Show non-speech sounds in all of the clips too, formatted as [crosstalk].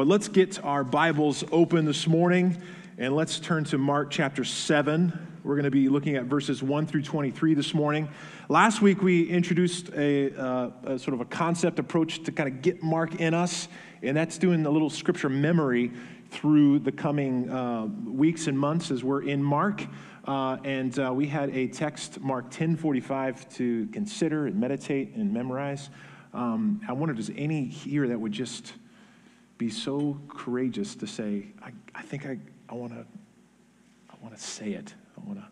But let's get our Bibles open this morning and let's turn to Mark chapter 7. We're going to be looking at verses 1 through 23 this morning. Last week we introduced a, uh, a sort of a concept approach to kind of get Mark in us, and that's doing a little scripture memory through the coming uh, weeks and months as we're in Mark. Uh, and uh, we had a text, Mark 1045, to consider and meditate and memorize. Um, I wonder, does any here that would just be so courageous to say, I, I think I, I want to I wanna say it. I want to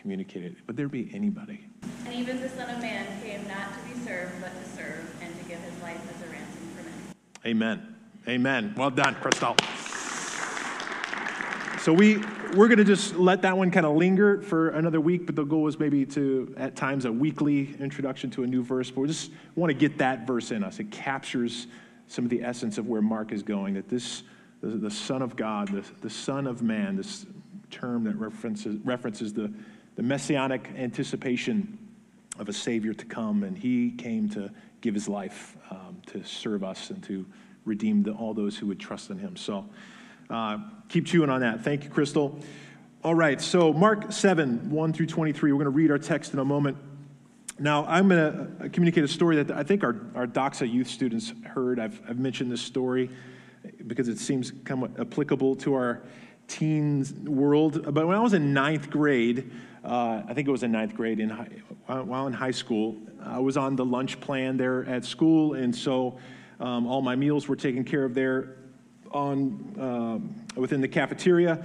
communicate it. Would there be anybody? And even the Son of Man came not to be served, but to serve and to give his life as a ransom for many. Amen. Amen. Well done, Crystal. So we we're going to just let that one kind of linger for another week, but the goal is maybe to at times a weekly introduction to a new verse. But we just want to get that verse in us. It captures some of the essence of where Mark is going, that this, the, the Son of God, the, the Son of Man, this term that references, references the, the messianic anticipation of a Savior to come, and He came to give His life um, to serve us and to redeem the, all those who would trust in Him. So uh, keep chewing on that. Thank you, Crystal. All right, so Mark 7, 1 through 23. We're going to read our text in a moment. Now, I'm going to uh, communicate a story that I think our, our Doxa youth students heard. I've, I've mentioned this story because it seems kind of applicable to our teens world. But when I was in ninth grade, uh, I think it was in ninth grade, in high, while in high school, I was on the lunch plan there at school, and so um, all my meals were taken care of there on um, within the cafeteria.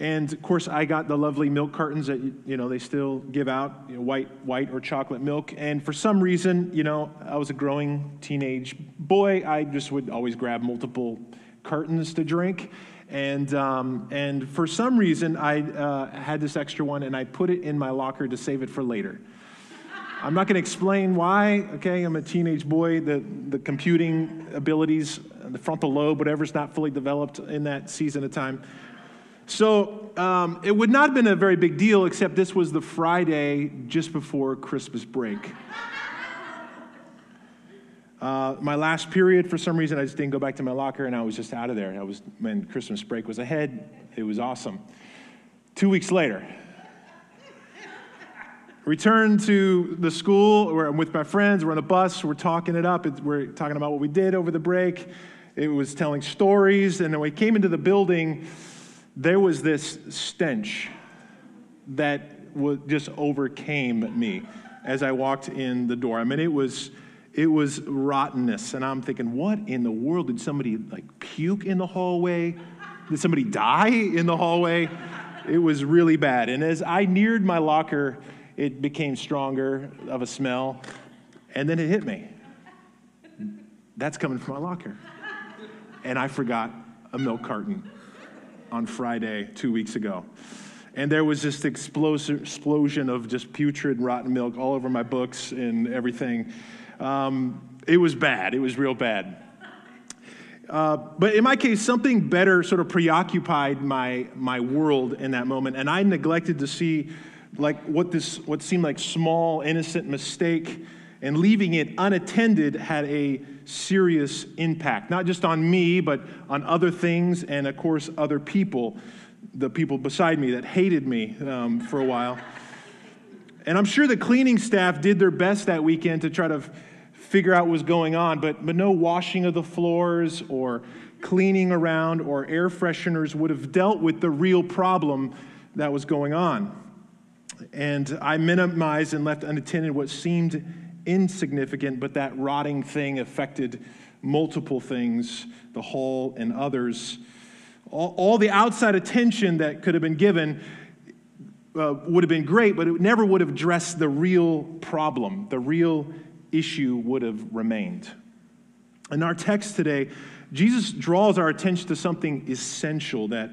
And of course, I got the lovely milk cartons that you know they still give out, you know, white, white or chocolate milk. And for some reason, you know, I was a growing teenage boy. I just would always grab multiple cartons to drink. And um, and for some reason, I uh, had this extra one, and I put it in my locker to save it for later. I'm not going to explain why. Okay, I'm a teenage boy. The the computing abilities, the frontal lobe, whatever's not fully developed in that season of time. So um, it would not have been a very big deal, except this was the Friday just before Christmas break. [laughs] Uh, my last period, for some reason, I just didn't go back to my locker, and I was just out of there. I was when Christmas break was ahead. It was awesome. Two weeks later, returned to the school. Where I'm with my friends. We're on the bus. We're talking it up. We're talking about what we did over the break. It was telling stories, and then we came into the building there was this stench that just overcame me as I walked in the door. I mean, it was it was rottenness, and I'm thinking, what in the world did somebody like puke in the hallway? Did somebody die in the hallway? It was really bad. And as I neared my locker, it became stronger of a smell, and then it hit me. That's coming from my locker, and I forgot a milk carton on Friday two weeks ago. And there was this explosion of just putrid, rotten milk all over my books and everything. Um, it was bad. It was real bad. Uh, but in my case, something better sort of preoccupied my, my world in that moment, and I neglected to see like what this what seemed like small innocent mistake and leaving it unattended had a serious impact, not just on me, but on other things and, of course, other people, the people beside me that hated me um, for a while. And I'm sure the cleaning staff did their best that weekend to try to f- figure out what was going on, but, but no washing of the floors or cleaning around or air fresheners would have dealt with the real problem that was going on. And I minimized and left unattended what seemed insignificant, but that rotting thing affected multiple things, the hall and others. All, all the outside attention that could have been given uh, would have been great, but it never would have addressed the real problem. The real issue would have remained. In our text today, Jesus draws our attention to something essential that,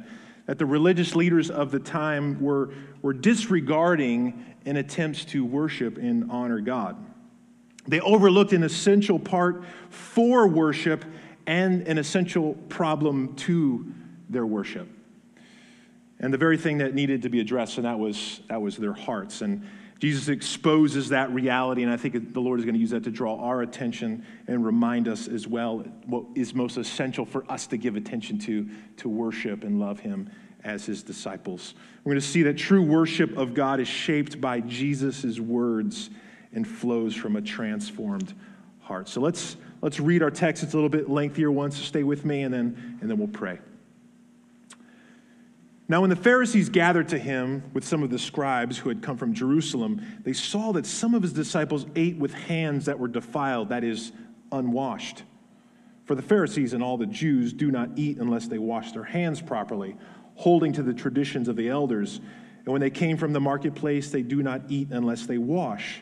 that the religious leaders of the time were, were disregarding in attempts to worship and honor God. They overlooked an essential part for worship and an essential problem to their worship. And the very thing that needed to be addressed, and that was, that was their hearts. And Jesus exposes that reality, and I think the Lord is going to use that to draw our attention and remind us as well what is most essential for us to give attention to, to worship and love Him as His disciples. We're going to see that true worship of God is shaped by Jesus' words and flows from a transformed heart. So let's, let's read our text. It's a little bit lengthier one, so stay with me, and then, and then we'll pray. Now, when the Pharisees gathered to him with some of the scribes who had come from Jerusalem, they saw that some of his disciples ate with hands that were defiled, that is, unwashed. For the Pharisees and all the Jews do not eat unless they wash their hands properly, holding to the traditions of the elders. And when they came from the marketplace, they do not eat unless they wash.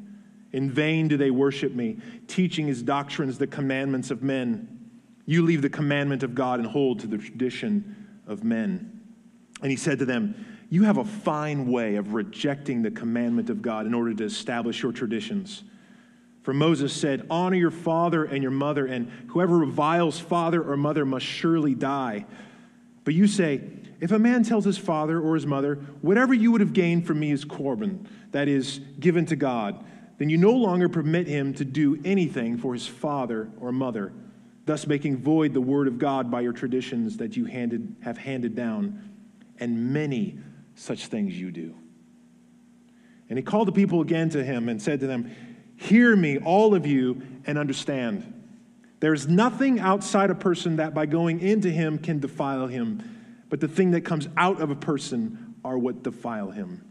In vain do they worship me, teaching as doctrines the commandments of men. You leave the commandment of God and hold to the tradition of men. And he said to them, You have a fine way of rejecting the commandment of God in order to establish your traditions. For Moses said, Honor your father and your mother, and whoever reviles father or mother must surely die. But you say, If a man tells his father or his mother, Whatever you would have gained from me is Corban, that is, given to God, then you no longer permit him to do anything for his father or mother, thus making void the word of God by your traditions that you handed, have handed down and many such things you do. And he called the people again to him and said to them, Hear me, all of you, and understand. There is nothing outside a person that by going into him can defile him, but the thing that comes out of a person are what defile him.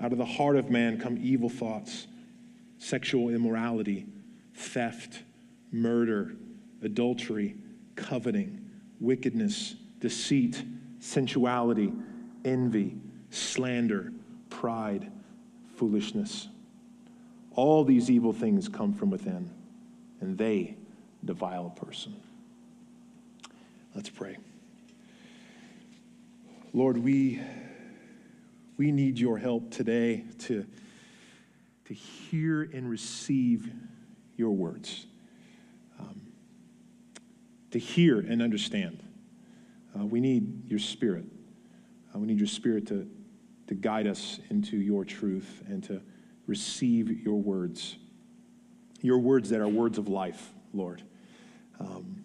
out of the heart of man, come evil thoughts, sexual immorality, theft, murder, adultery, coveting, wickedness, deceit sensuality, envy, slander, pride, foolishness. All these evil things come from within, and they defile a person. Let's pray. Lord, we, we need your help today to, to hear and receive your words, um, to hear and understand. Uh, we need your spirit. Uh, we need your spirit to, to guide us into your truth and to receive your words. Your words that are words of life, Lord. Um,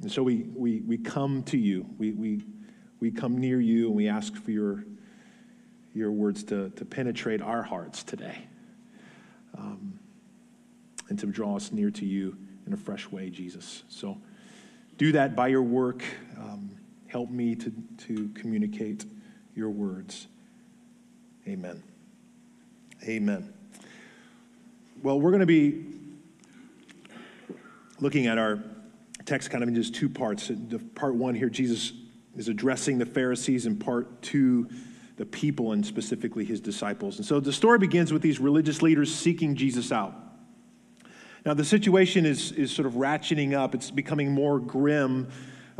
and so we, we, we come to you. We, we, we come near you and we ask for your, your words to, to penetrate our hearts today um, and to draw us near to you in a fresh way, Jesus. So do that by your work. Um, Help me to, to communicate your words. Amen. Amen. Well, we're going to be looking at our text kind of in just two parts. The Part one here, Jesus is addressing the Pharisees, and part two, the people and specifically his disciples. And so the story begins with these religious leaders seeking Jesus out. Now, the situation is, is sort of ratcheting up, it's becoming more grim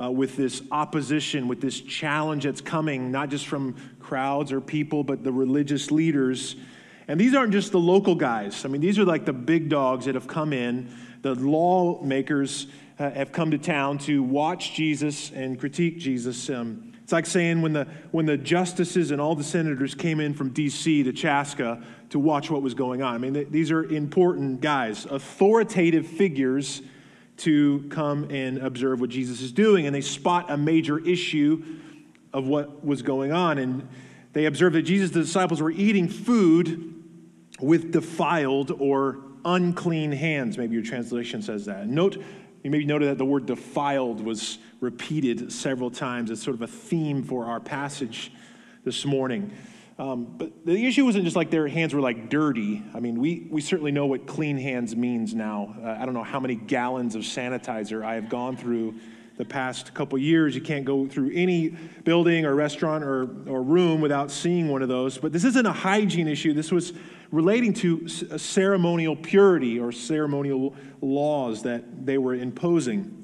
uh, with this opposition, with this challenge that's coming, not just from crowds or people, but the religious leaders. And these aren't just the local guys. I mean, these are like the big dogs that have come in. The lawmakers uh, have come to town to watch Jesus and critique Jesus. Um, it's like saying when the, when the justices and all the senators came in from D.C. to Chaska to watch what was going on. I mean, these are important guys, authoritative figures to come and observe what Jesus is doing. And they spot a major issue of what was going on. And they observe that Jesus' the disciples were eating food with defiled or unclean hands. Maybe your translation says that. Note, you maybe noted that the word defiled was repeated several times. It's sort of a theme for our passage this morning. Um, but the issue wasn't just like their hands were like dirty. I mean, we, we certainly know what clean hands means now. Uh, I don't know how many gallons of sanitizer I have gone through the past couple years. You can't go through any building or restaurant or, or room without seeing one of those. But this isn't a hygiene issue. This was relating to ceremonial purity or ceremonial laws that they were imposing.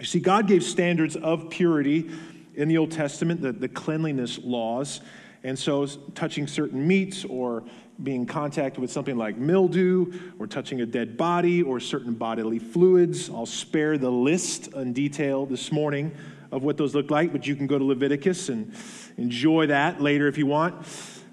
You see, God gave standards of purity in the Old Testament, the, the cleanliness laws. And so, touching certain meats or being in contact with something like mildew or touching a dead body or certain bodily fluids, I'll spare the list in detail this morning of what those look like, but you can go to Leviticus and enjoy that later if you want.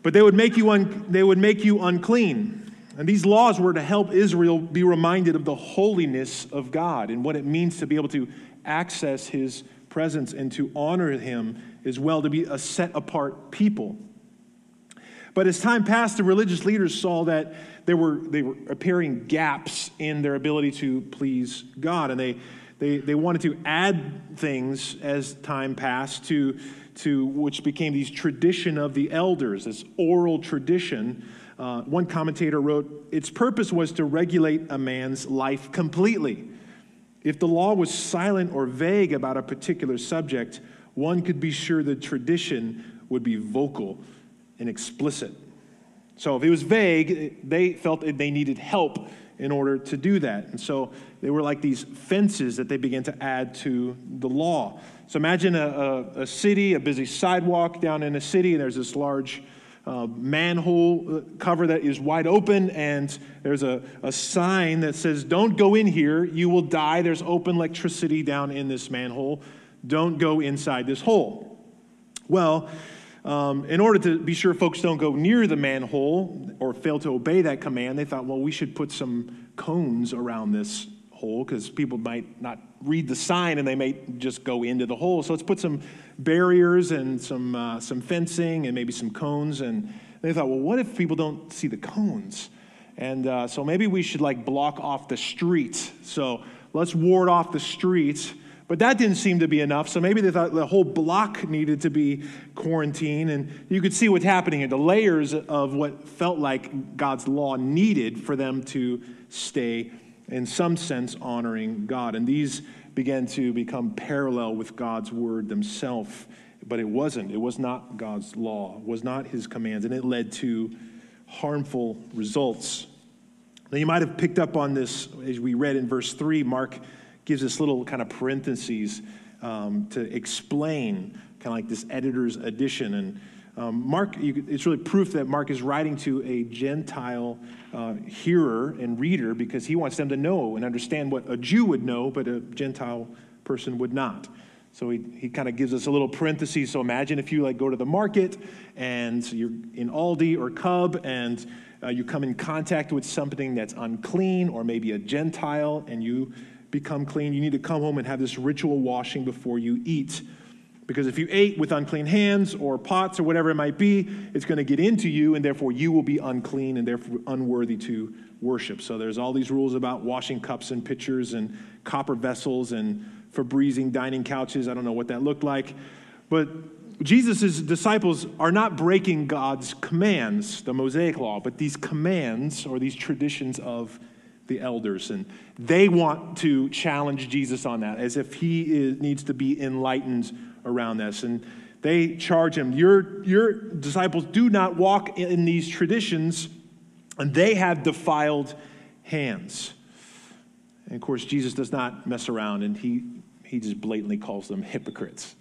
But they would make you, un- they would make you unclean. And these laws were to help Israel be reminded of the holiness of God and what it means to be able to access his presence and to honor him as well, to be a set apart people. But as time passed, the religious leaders saw that there were, they were appearing gaps in their ability to please God. And they, they, they wanted to add things as time passed to, to which became these tradition of the elders, this oral tradition. Uh, one commentator wrote, its purpose was to regulate a man's life completely. If the law was silent or vague about a particular subject, one could be sure the tradition would be vocal and explicit. So if it was vague, they felt that they needed help in order to do that. And so they were like these fences that they began to add to the law. So imagine a, a, a city, a busy sidewalk down in a city, and there's this large uh, manhole cover that is wide open, and there's a, a sign that says, Don't go in here, you will die. There's open electricity down in this manhole. Don't go inside this hole. Well, um, in order to be sure folks don't go near the manhole or fail to obey that command, they thought, well, we should put some cones around this hole because people might not read the sign and they may just go into the hole. So let's put some barriers and some, uh, some fencing and maybe some cones. And they thought, well, what if people don't see the cones? And uh, so maybe we should like block off the street. So let's ward off the street but that didn't seem to be enough, so maybe they thought the whole block needed to be quarantined. And you could see what's happening the layers of what felt like God's law needed for them to stay, in some sense, honoring God. And these began to become parallel with God's word themselves. But it wasn't. It was not God's law, was not his commands, and it led to harmful results. Now, you might have picked up on this as we read in verse 3. Mark gives this little kind of parentheses um, to explain kind of like this editor's addition. And um, Mark, you, it's really proof that Mark is writing to a Gentile uh, hearer and reader because he wants them to know and understand what a Jew would know, but a Gentile person would not. So he, he kind of gives us a little parenthesis. So imagine if you like go to the market and you're in Aldi or Cub and uh, you come in contact with something that's unclean or maybe a Gentile and you become clean, you need to come home and have this ritual washing before you eat. Because if you ate with unclean hands or pots or whatever it might be, it's going to get into you, and therefore you will be unclean and therefore unworthy to worship. So there's all these rules about washing cups and pitchers and copper vessels and Febrezing dining couches. I don't know what that looked like. But Jesus' disciples are not breaking God's commands, the Mosaic law, but these commands or these traditions of the elders. And they want to challenge Jesus on that as if he is, needs to be enlightened around this. And they charge him, your, your disciples do not walk in these traditions, and they have defiled hands. And of course, Jesus does not mess around, and he, he just blatantly calls them hypocrites.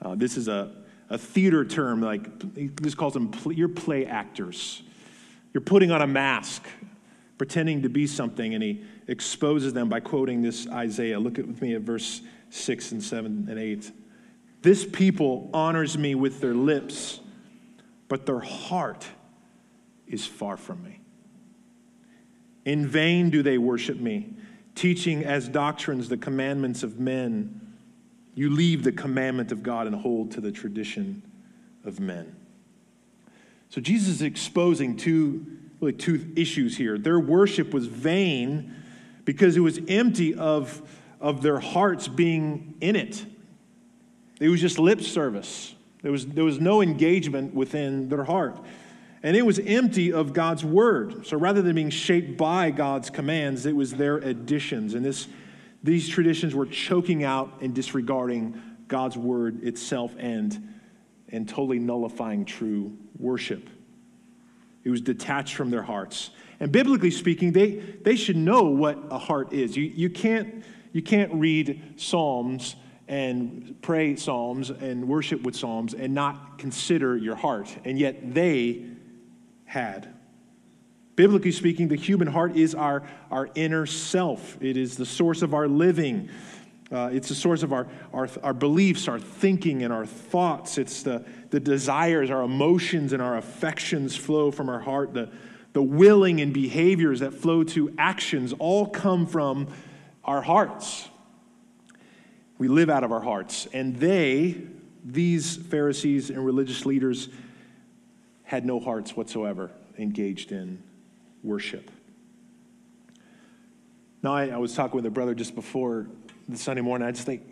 Uh, this is a, a theater term, like he just calls them, you're play actors. You're putting on a mask pretending to be something, and he exposes them by quoting this Isaiah. Look at with me at verse 6 and 7 and 8. This people honors me with their lips, but their heart is far from me. In vain do they worship me, teaching as doctrines the commandments of men. You leave the commandment of God and hold to the tradition of men. So Jesus is exposing two really two issues here. Their worship was vain because it was empty of, of their hearts being in it. It was just lip service. There was, there was no engagement within their heart. And it was empty of God's word. So rather than being shaped by God's commands, it was their additions. And this, these traditions were choking out and disregarding God's word itself and, and totally nullifying true worship. It was detached from their hearts. And biblically speaking, they, they should know what a heart is. You, you, can't, you can't read Psalms and pray Psalms and worship with Psalms and not consider your heart. And yet they had. Biblically speaking, the human heart is our, our inner self, it is the source of our living. Uh, it's the source of our, our, our beliefs, our thinking, and our thoughts. It's the, the desires, our emotions, and our affections flow from our heart. The, the willing and behaviors that flow to actions all come from our hearts. We live out of our hearts. And they, these Pharisees and religious leaders, had no hearts whatsoever engaged in worship. Now, I, I was talking with a brother just before the Sunday morning. I just think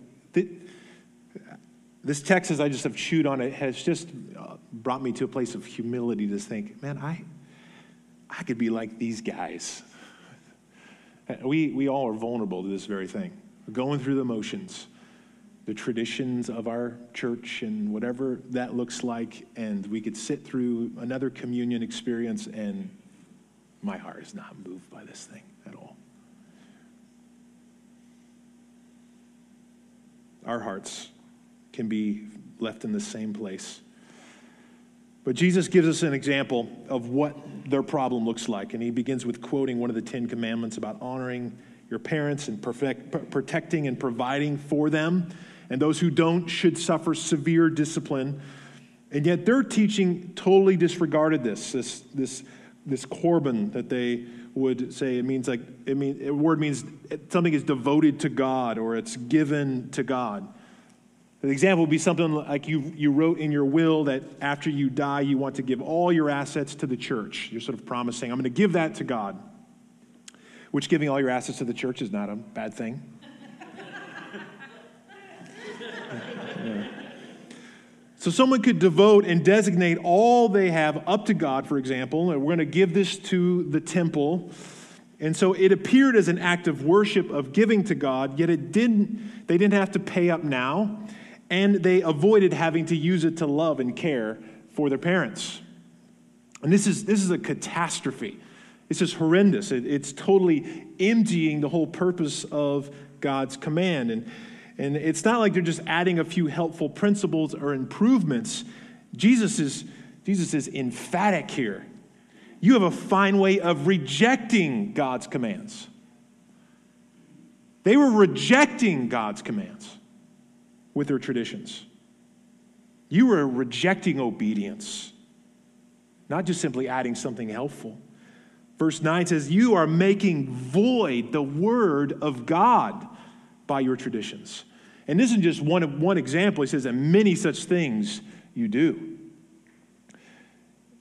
this text, as I just have chewed on it, has just uh, brought me to a place of humility to think, man, I, I could be like these guys. [laughs] We, we all are vulnerable to this very thing. We're going through the motions the traditions of our church and whatever that looks like, and we could sit through another communion experience, and my heart is not moved by this thing at all. Our hearts can be left in the same place. But Jesus gives us an example of what their problem looks like, and he begins with quoting one of the Ten Commandments about honoring your parents and perfect, protecting and providing for them and those who don't should suffer severe discipline. And yet their teaching totally disregarded this, this, this, this korban that they would say. It means like, it mean, a word means something is devoted to God or it's given to God. The example would be something like you, you wrote in your will that after you die, you want to give all your assets to the church. You're sort of promising, I'm going to give that to God, which giving all your assets to the church is not a bad thing. [laughs] So someone could devote and designate all they have up to God, for example, and we're going to give this to the temple. And so it appeared as an act of worship of giving to God, yet it didn't they didn't have to pay up now, and they avoided having to use it to love and care for their parents. And this is this is a catastrophe. This is horrendous. It, it's totally emptying the whole purpose of God's command. And and it's not like they're just adding a few helpful principles or improvements. Jesus is, Jesus is emphatic here. You have a fine way of rejecting God's commands. They were rejecting God's commands with their traditions. You were rejecting obedience, not just simply adding something helpful. Verse 9 says, You are making void the word of God by your traditions. And this is just one, one example. He says, that many such things you do.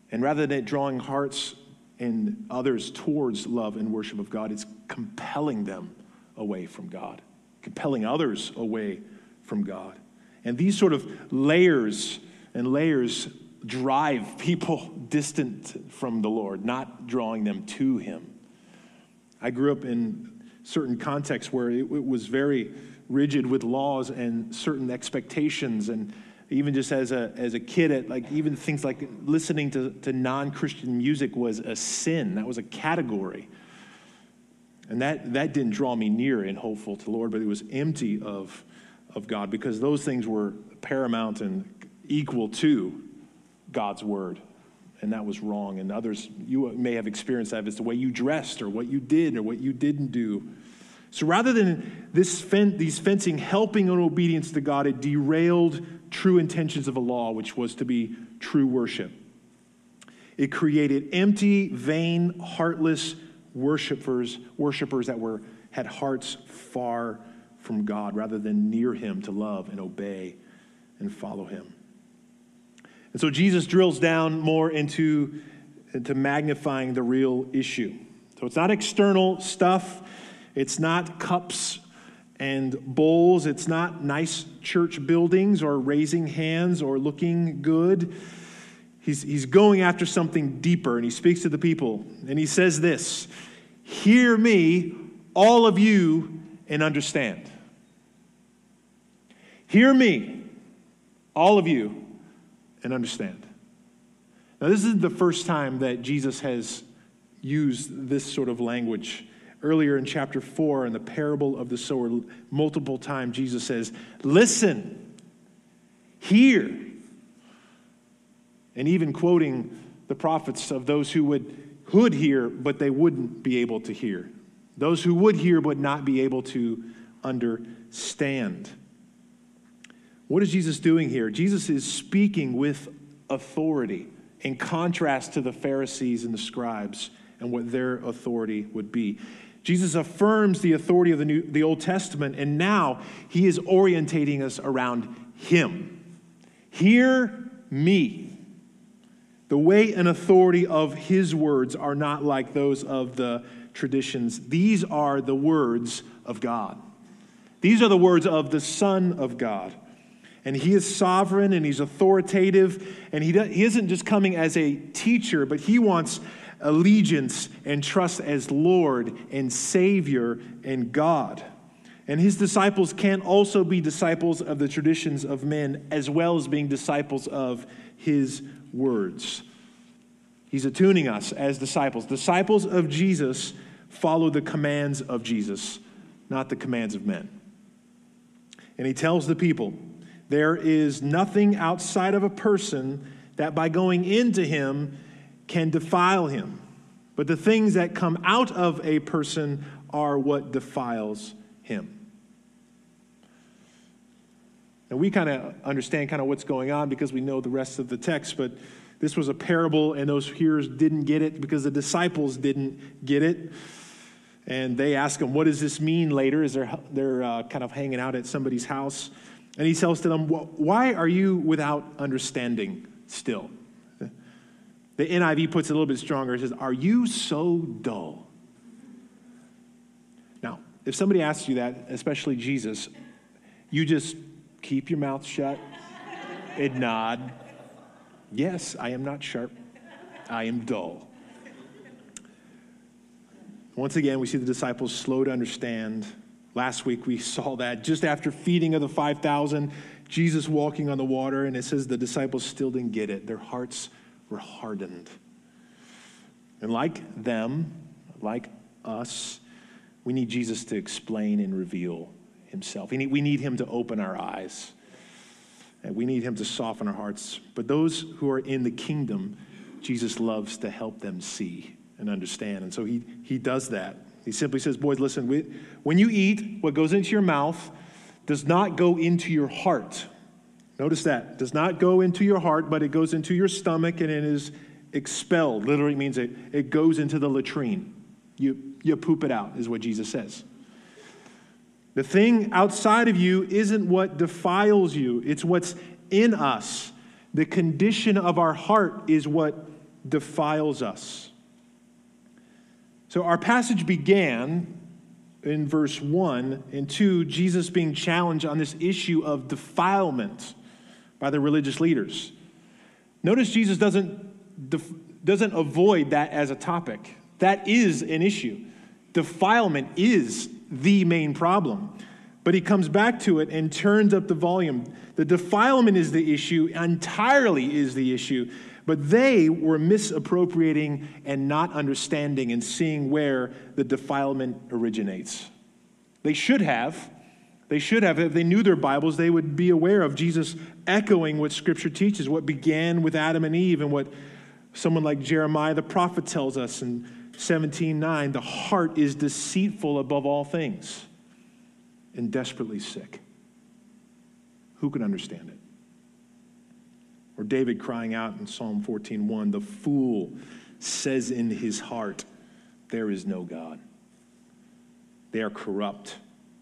And rather than drawing hearts and others towards love and worship of God, it's compelling them away from God, compelling others away from God. And these sort of layers and layers drive people [laughs] distant from the Lord, not drawing them to Him. I grew up in certain contexts where it, it was very rigid with laws and certain expectations. And even just as a, as a kid at like even things like listening to, to non-christian music was a sin. That was a category. And that, that didn't draw me near and hopeful to the lord but it was empty of, of god because those things were paramount and equal to god's word and that was wrong and others you may have experienced that It's the way you dressed or what you did or what you didn't do so rather than this fen- these fencing helping in obedience to God, it derailed true intentions of a law, which was to be true worship. It created empty, vain, heartless worshipers, worshipers that were, had hearts far from God rather than near Him to love and obey and follow Him. And so Jesus drills down more into and to magnifying the real issue. So it's not external stuff, it's not cups and bowls, it's not nice church buildings or raising hands or looking good. He's, he's going after something deeper, and he speaks to the people, and he says this Hear me, all of you, and understand. Hear me, all of you, and understand. Now, this is the first time that Jesus has used this sort of language. Earlier in chapter 4, in the parable of the sower, multiple times Jesus says, Listen, hear. And even quoting the prophets of those who would, would hear, but they wouldn't be able to hear. Those who would hear, but not be able to understand. What is Jesus doing here? Jesus is speaking with authority in contrast to the Pharisees and the scribes and what their authority would be. Jesus affirms the authority of the, New, the Old Testament, and now he is orientating us around him. Hear me. The way and authority of his words are not like those of the traditions. These are the words of God. These are the words of the Son of God and he is sovereign and he's authoritative. And he, he isn't just coming as a teacher but he wants allegiance and trust as lord and savior and god. And his disciples can also be disciples of the traditions of men as well as being disciples of his words. He's attuning us as disciples. Disciples of jesus follow the commands of jesus not the commands of men. And he tells the people there is nothing outside of a person that by going into him can defile him. But the things that come out of a person are what defiles him. And we kind of understand kind of what's going on because we know the rest of the text, but this was a parable, and those hearers didn't get it because the disciples didn't get it. And they ask him, What does this mean later? As they're, they're uh, kind of hanging out at somebody's house. And he tells to them, Why are you without understanding still? The NIV puts it a little bit stronger. It says, Are you so dull? Now, if somebody asks you that, especially Jesus, you just keep your mouth shut and nod. Yes, I am not sharp. I am dull. Once again, we see the disciples slow to understand Last week we saw that just after feeding of the 5,000, Jesus walking on the water, and it says the disciples still didn't get it. Their hearts were hardened. And like them, like us, we need Jesus to explain and reveal himself. We need, we need him to open our eyes. And we need him to soften our hearts. But those who are in the kingdom, Jesus loves to help them see and understand. And so he, he does that. He simply says, Boys, listen, we, when you eat, what goes into your mouth does not go into your heart. Notice that. Does not go into your heart, but it goes into your stomach and it is expelled. Literally means it, it goes into the latrine. You, you poop it out, is what Jesus says. The thing outside of you isn't what defiles you, it's what's in us. The condition of our heart is what defiles us. So our passage began in verse 1 and 2, Jesus being challenged on this issue of defilement by the religious leaders. Notice Jesus doesn't, def- doesn't avoid that as a topic. That is an issue. Defilement is the main problem. But he comes back to it and turns up the volume. The defilement is the issue, entirely is the issue. But they were misappropriating and not understanding and seeing where the defilement originates. They should have. They should have. If they knew their Bibles, they would be aware of Jesus echoing what Scripture teaches, what began with Adam and Eve, and what someone like Jeremiah the prophet tells us in 17:9. The heart is deceitful above all things and desperately sick. Who can understand it? Or David crying out in Psalm 14:1, "The fool says in his heart, there is no God. They are corrupt.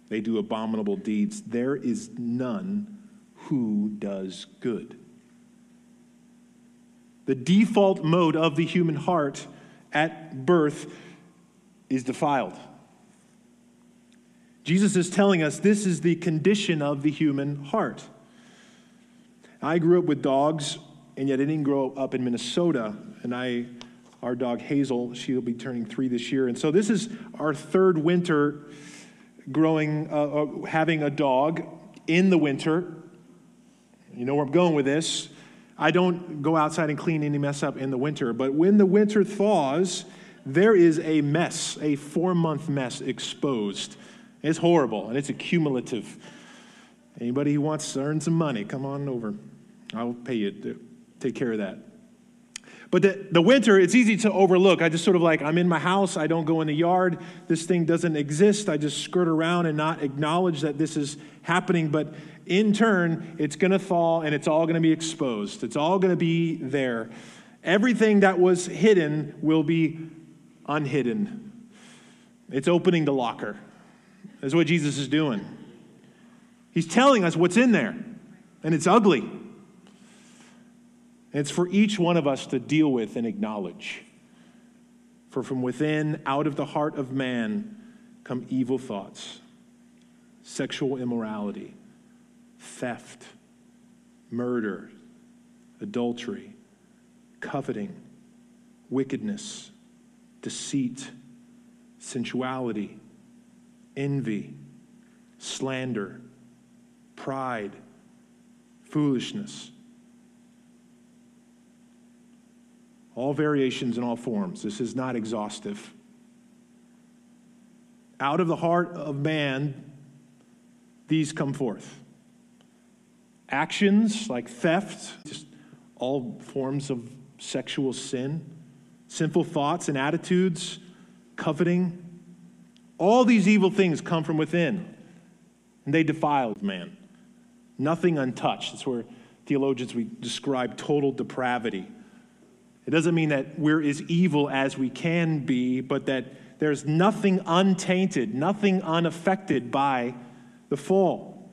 They do abominable deeds. There is none who does good." The default mode of the human heart at birth is defiled. Jesus is telling us this is the condition of the human heart. I grew up with dogs, and yet I didn't grow up in Minnesota. And I, our dog Hazel, she'll be turning three this year. And so this is our third winter growing, uh, uh, having a dog in the winter. You know where I'm going with this. I don't go outside and clean any mess up in the winter, but when the winter thaws, there is a mess, a four month mess exposed. It's horrible and it's accumulative. Anybody who wants to earn some money, come on over. I'll pay you to take care of that. But the, the winter, it's easy to overlook. I just sort of like, I'm in my house, I don't go in the yard, this thing doesn't exist. I just skirt around and not acknowledge that this is happening. But in turn, it's going to thaw and it's all going to be exposed. It's all going to be there. Everything that was hidden will be unhidden. It's opening the locker. That's what Jesus is doing. He's telling us what's in there, and it's ugly. And it's for each one of us to deal with and acknowledge. For from within, out of the heart of man, come evil thoughts, sexual immorality theft, murder, adultery, coveting, wickedness, deceit, sensuality, envy, slander, pride, foolishness. All variations in all forms. This is not exhaustive. Out of the heart of man, these come forth actions like theft, just all forms of sexual sin, sinful thoughts and attitudes, coveting. All these evil things come from within, and they defile man. Nothing untouched. That's where theologians we describe total depravity. It doesn't mean that we're as evil as we can be, but that there's nothing untainted, nothing unaffected by the fall.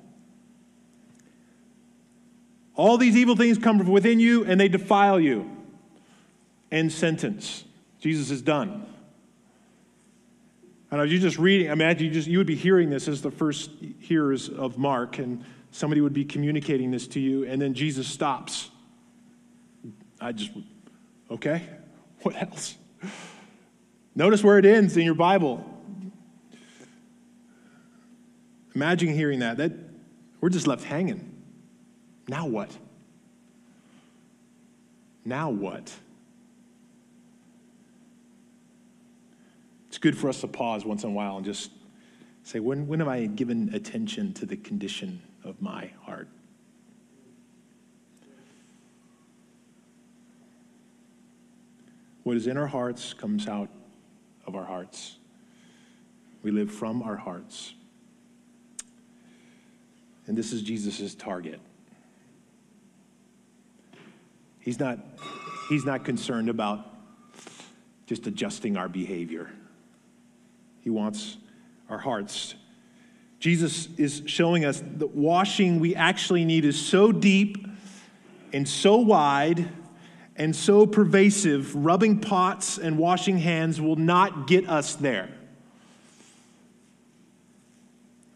All these evil things come from within you and they defile you. End sentence. Jesus is done. And as you just reading, I imagine you just you would be hearing this as the first hearers of Mark, and somebody would be communicating this to you, and then Jesus stops. I just, okay, what else? Notice where it ends in your Bible. Imagine hearing that. That we're just left hanging. Now what? Now what? It's good for us to pause once in a while and just say, when, when have I given attention to the condition of my heart? What is in our hearts comes out of our hearts. We live from our hearts. And this is Jesus' target. He's not, he's not concerned about just adjusting our behavior. He wants our hearts. Jesus is showing us that washing we actually need is so deep and so wide and so pervasive, rubbing pots and washing hands will not get us there.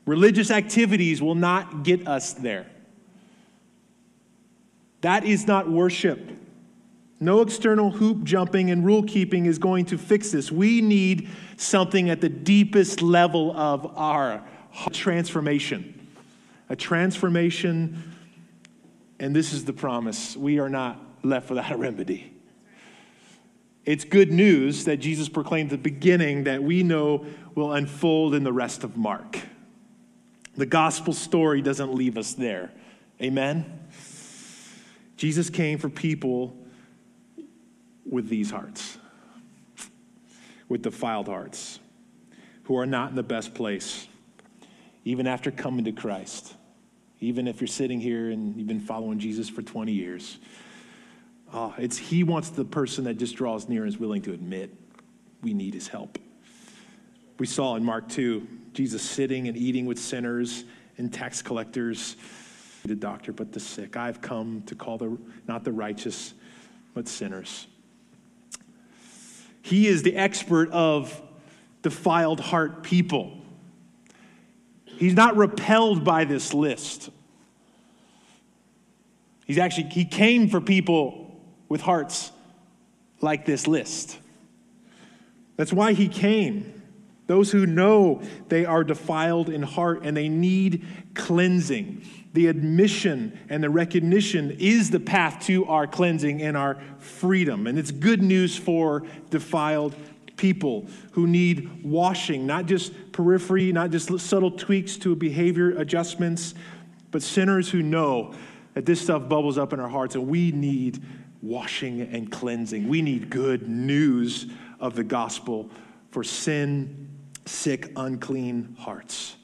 Religious activities will not get us there. That is not worship. No external hoop jumping and rule keeping is going to fix this. We need something at the deepest level of our transformation. A transformation, and this is the promise we are not left without a remedy. It's good news that Jesus proclaimed the beginning that we know will unfold in the rest of Mark. The gospel story doesn't leave us there. Amen? Jesus came for people with these hearts, with defiled hearts, who are not in the best place, even after coming to Christ. Even if you're sitting here and you've been following Jesus for 20 years, uh, it's He wants the person that just draws near and is willing to admit we need His help. We saw in Mark 2 Jesus sitting and eating with sinners and tax collectors the doctor, but the sick. I've come to call the not the righteous, but sinners. He is the expert of defiled heart people. He's not repelled by this list. He's actually, he came for people with hearts like this list. That's why he came. Those who know they are defiled in heart and they need cleansing. The admission and the recognition is the path to our cleansing and our freedom. And it's good news for defiled people who need washing, not just periphery, not just subtle tweaks to behavior adjustments, but sinners who know that this stuff bubbles up in our hearts and we need washing and cleansing. We need good news of the gospel for sin, sick, unclean hearts.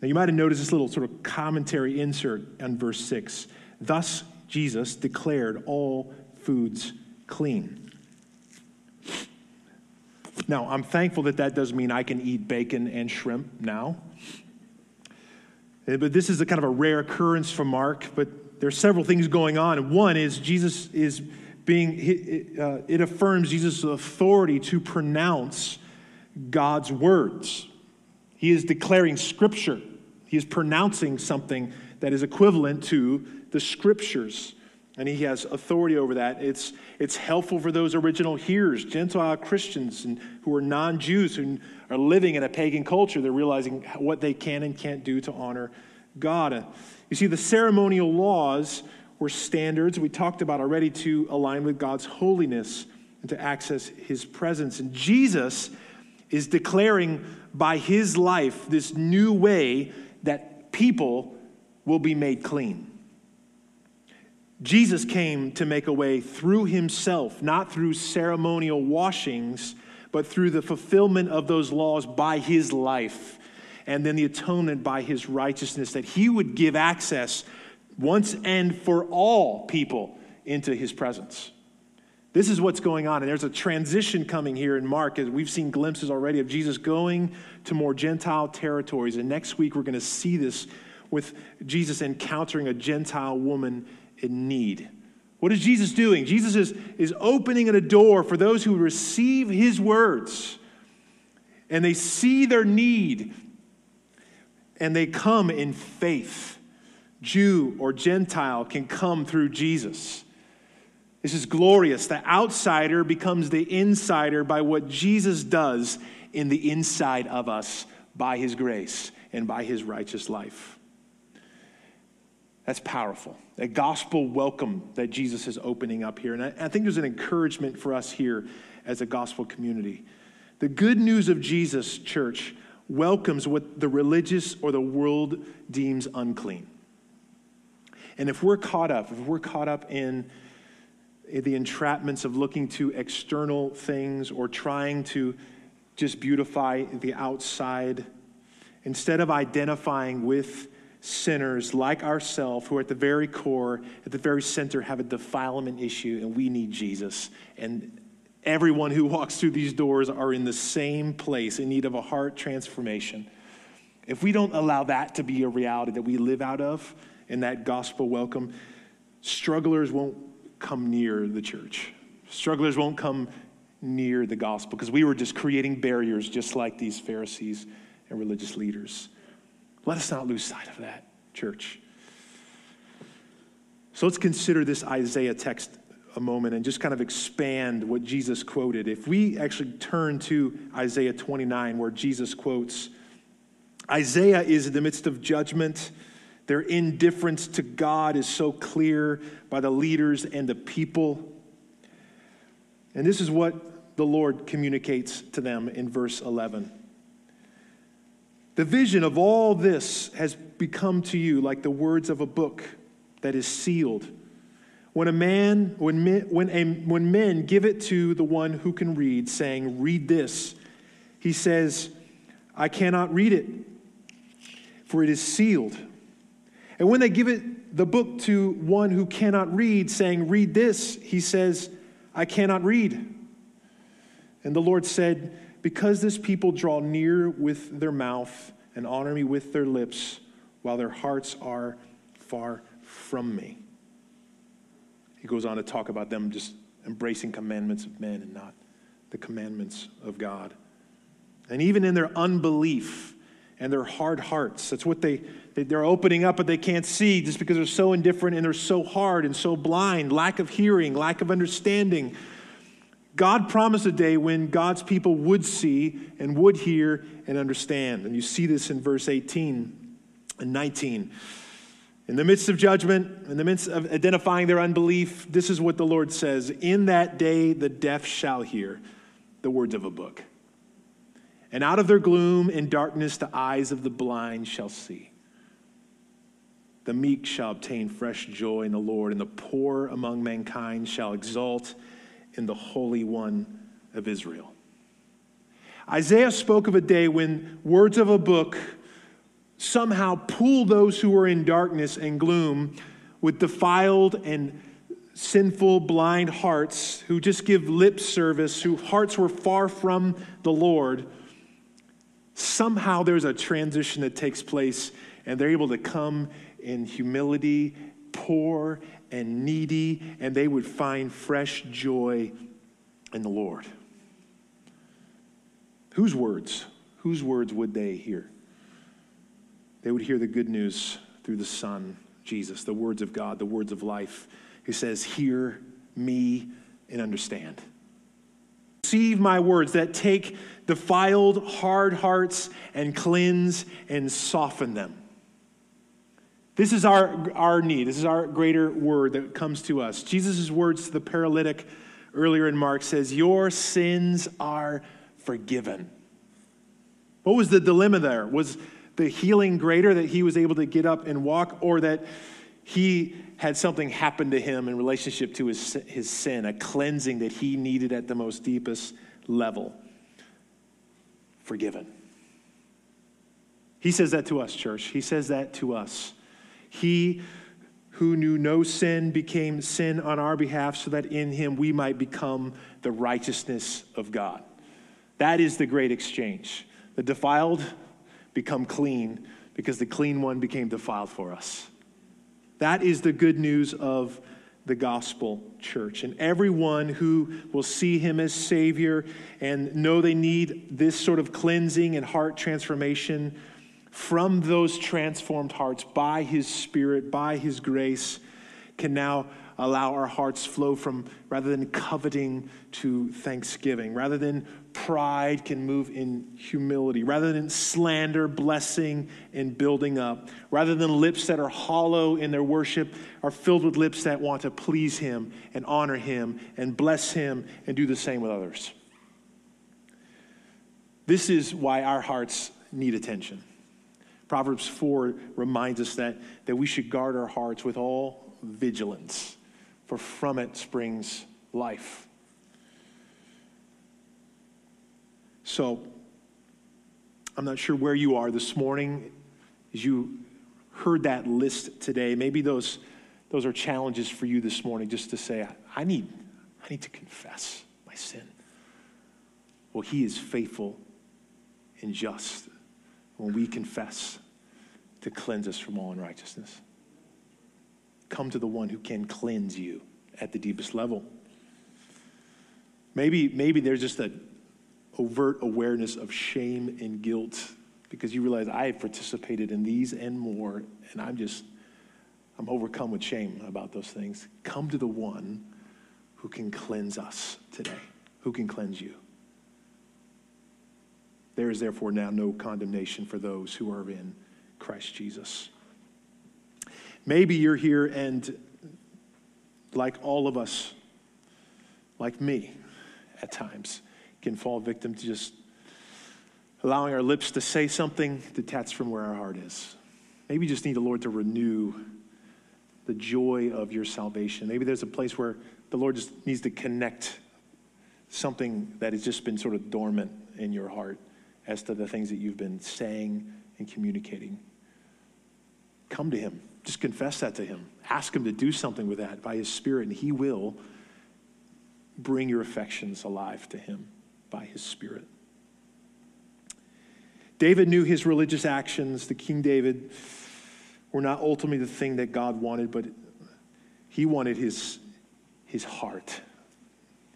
Now, you might have noticed this little sort of commentary insert on verse 6. Thus, Jesus declared all foods clean. Now, I'm thankful that that doesn't mean I can eat bacon and shrimp now. Uh, but this is a kind of a rare occurrence for Mark, but there's several things going on. One is Jesus is being, uh, it affirms Jesus' authority to pronounce God's words. He is declaring scripture. He is pronouncing something that is equivalent to the scriptures and he has authority over that. It's, it's helpful for those original hearers, Gentile Christians and who are non Jews who are living in a pagan culture. They're realizing what they can and can't do to honor God. You see, the ceremonial laws were standards we talked about already to align with God's holiness and to access his presence. And Jesus is declaring by his life this new way that people will be made clean. Jesus came to make a way through himself, not through ceremonial washings, but through the fulfillment of those laws by his life, and then the atonement by his righteousness, that he would give access once and for all people into his presence. This is what's going on. And there's a transition coming here in Mark, as we've seen glimpses already of Jesus going to more Gentile territories. And next week, we're going to see this with Jesus encountering a Gentile woman in need. What is Jesus doing? Jesus is, is opening a door for those who receive his words and they see their need and they come in faith. Jew or Gentile can come through Jesus. This is glorious. The outsider becomes the insider by what Jesus does in the inside of us by his grace and by his righteous life. That's powerful. A gospel welcome that Jesus is opening up here. And I, I think there's an encouragement for us here as a gospel community. The good news of Jesus, church, welcomes what the religious or the world deems unclean. And if we're caught up, if we're caught up in the entrapments of looking to external things or trying to just beautify the outside, instead of identifying with sinners like ourselves who are at the very core, at the very center, have a defilement issue, and we need Jesus. And everyone who walks through these doors are in the same place in need of a heart transformation. If we don't allow that to be a reality that we live out of in that gospel welcome, strugglers won't come near the church. Strugglers won't come near the gospel because we were just creating barriers just like these Pharisees and religious leaders. Let us not lose sight of that, church. So let's consider this Isaiah text a moment and just kind of expand what Jesus quoted. If we actually turn to Isaiah 29, where Jesus quotes, Isaiah is in the midst of judgment. Their indifference to God is so clear by the leaders and the people. And this is what the Lord communicates to them in verse 11. The vision of all this has become to you like the words of a book that is sealed. When a man, when men, when, a, when men give it to the one who can read, saying, Read this, he says, I cannot read it, for it is sealed. And when they give it the book to one who cannot read, saying, Read this, he says, I cannot read. And the Lord said, because this people draw near with their mouth and honor me with their lips, while their hearts are far from me. He goes on to talk about them just embracing commandments of men and not the commandments of God. And even in their unbelief and their hard hearts, that's what they, they're opening up, but they can't see just because they're so indifferent and they're so hard and so blind, lack of hearing, lack of understanding. God promised a day when God's people would see and would hear and understand. And you see this in verse 18 and 19. In the midst of judgment, in the midst of identifying their unbelief, this is what the Lord says In that day, the deaf shall hear the words of a book. And out of their gloom and darkness, the eyes of the blind shall see. The meek shall obtain fresh joy in the Lord, and the poor among mankind shall exult in the Holy One of Israel. Isaiah spoke of a day when words of a book somehow pull those who are in darkness and gloom with defiled and sinful, blind hearts who just give lip service, whose hearts were far from the Lord. Somehow there's a transition that takes place, and they're able to come in humility, poor and needy, and they would find fresh joy in the Lord. Whose words? Whose words would they hear? They would hear the good news through the Son, Jesus, the words of God, the words of life, who says, Hear me and understand. Receive my words that take defiled, hard hearts and cleanse and soften them. This is our, our need. This is our greater word that comes to us. Jesus' words to the paralytic earlier in Mark says, Your sins are forgiven. What was the dilemma there? Was the healing greater that he was able to get up and walk, or that he had something happen to him in relationship to his, his sin, a cleansing that he needed at the most deepest level. Forgiven. He says that to us, church. He says that to us. He who knew no sin became sin on our behalf so that in him we might become the righteousness of God. That is the great exchange. The defiled become clean because the clean one became defiled for us. That is the good news of the gospel church. And everyone who will see him as Savior and know they need this sort of cleansing and heart transformation from those transformed hearts by his Spirit, by his grace, can now allow our hearts flow from rather than coveting to thanksgiving, rather than pride can move in humility, rather than slander, blessing, and building up, rather than lips that are hollow in their worship are filled with lips that want to please Him and honor Him and bless Him and do the same with others. This is why our hearts need attention. Proverbs 4 reminds us that, that we should guard our hearts with all vigilance for from it springs life. So, I'm not sure where you are this morning as you heard that list today. Maybe those, those are challenges for you this morning just to say, I need, I need to confess my sin. Well, He is faithful and just when we confess to cleanse us from all unrighteousness. Come to the one who can cleanse you at the deepest level. Maybe, maybe there's just an overt awareness of shame and guilt because you realize I have participated in these and more, and I'm just, I'm overcome with shame about those things. Come to the one who can cleanse us today, who can cleanse you. There is therefore now no condemnation for those who are in Christ Jesus. Maybe you're here and, like all of us, like me at times, can fall victim to just allowing our lips to say something detached from where our heart is. Maybe you just need the Lord to renew the joy of your salvation. Maybe there's a place where the Lord just needs to connect something that has just been sort of dormant in your heart as to the things that you've been saying and communicating. Come to Him. Just confess that to Him. Ask Him to do something with that by His Spirit, and He will bring your affections alive to Him by His Spirit. David knew his religious actions, the King David, were not ultimately the thing that God wanted, but he wanted his, his heart.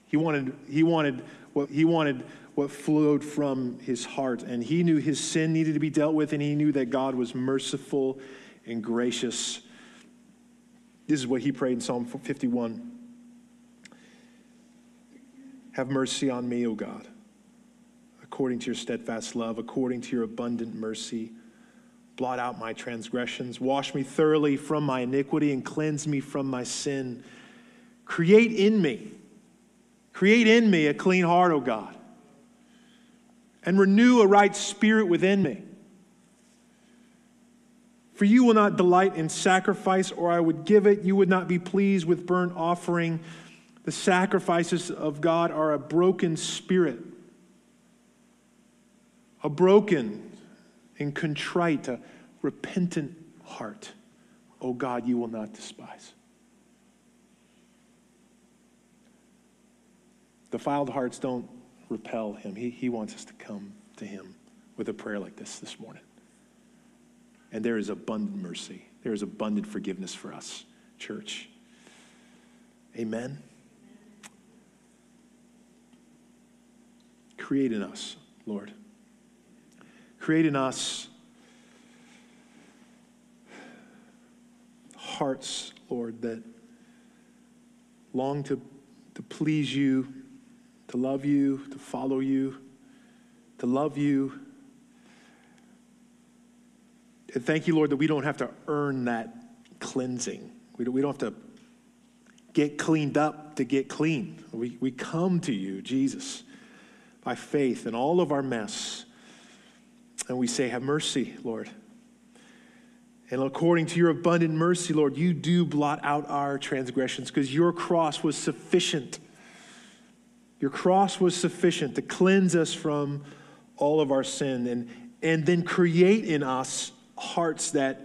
He wanted, he wanted what he wanted what flowed from his heart. And he knew his sin needed to be dealt with, and he knew that God was merciful and gracious. This is what he prayed in Psalm 51. Have mercy on me, O God, according to your steadfast love, according to your abundant mercy. Blot out my transgressions. Wash me thoroughly from my iniquity and cleanse me from my sin. Create in me, create in me a clean heart, O God, and renew a right spirit within me. For you will not delight in sacrifice, or I would give it. You would not be pleased with burnt offering. The sacrifices of God are a broken spirit, a broken and contrite, a repentant heart. Oh God, you will not despise. Defiled hearts don't repel him. He, he wants us to come to him with a prayer like this this morning. And there is abundant mercy, there is abundant forgiveness for us, church. Amen. Create in us, Lord. Create in us hearts, Lord, that long to, to please you, to love you, to follow you, to love you. And thank you, Lord, that we don't have to earn that cleansing. We don't, we don't have to get cleaned up to get clean. We, we come to you, Jesus by faith in all of our mess. And we say, Have mercy, Lord. And according to your abundant mercy, Lord, you do blot out our transgressions because your cross was sufficient. Your cross was sufficient to cleanse us from all of our sin and, and then create in us hearts that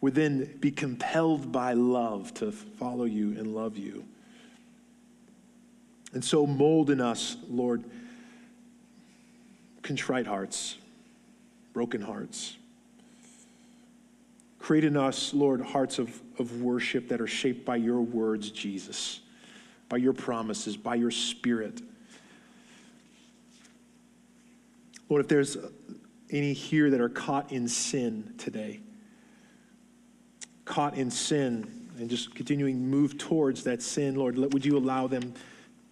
would then be compelled by love to follow you and love you. And so mold in us, Lord contrite hearts, broken hearts. Create in us, Lord, hearts of, of worship that are shaped by your words, Jesus, by your promises, by your spirit. Lord, if there's any here that are caught in sin today, caught in sin and just continuing move towards that sin, Lord, would you allow them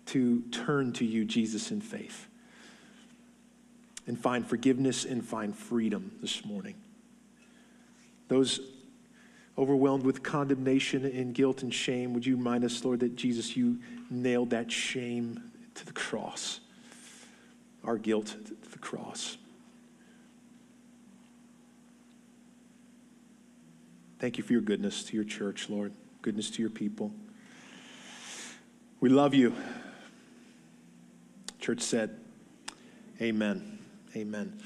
to turn to you, Jesus, in faith? and find forgiveness and find freedom this morning. Those overwhelmed with condemnation and guilt and shame, would you remind us, Lord, that Jesus, you nailed that shame to the cross, our guilt to the cross. Thank you for your goodness to your church, Lord, goodness to your people. We love you. Church said, Amen. Amen.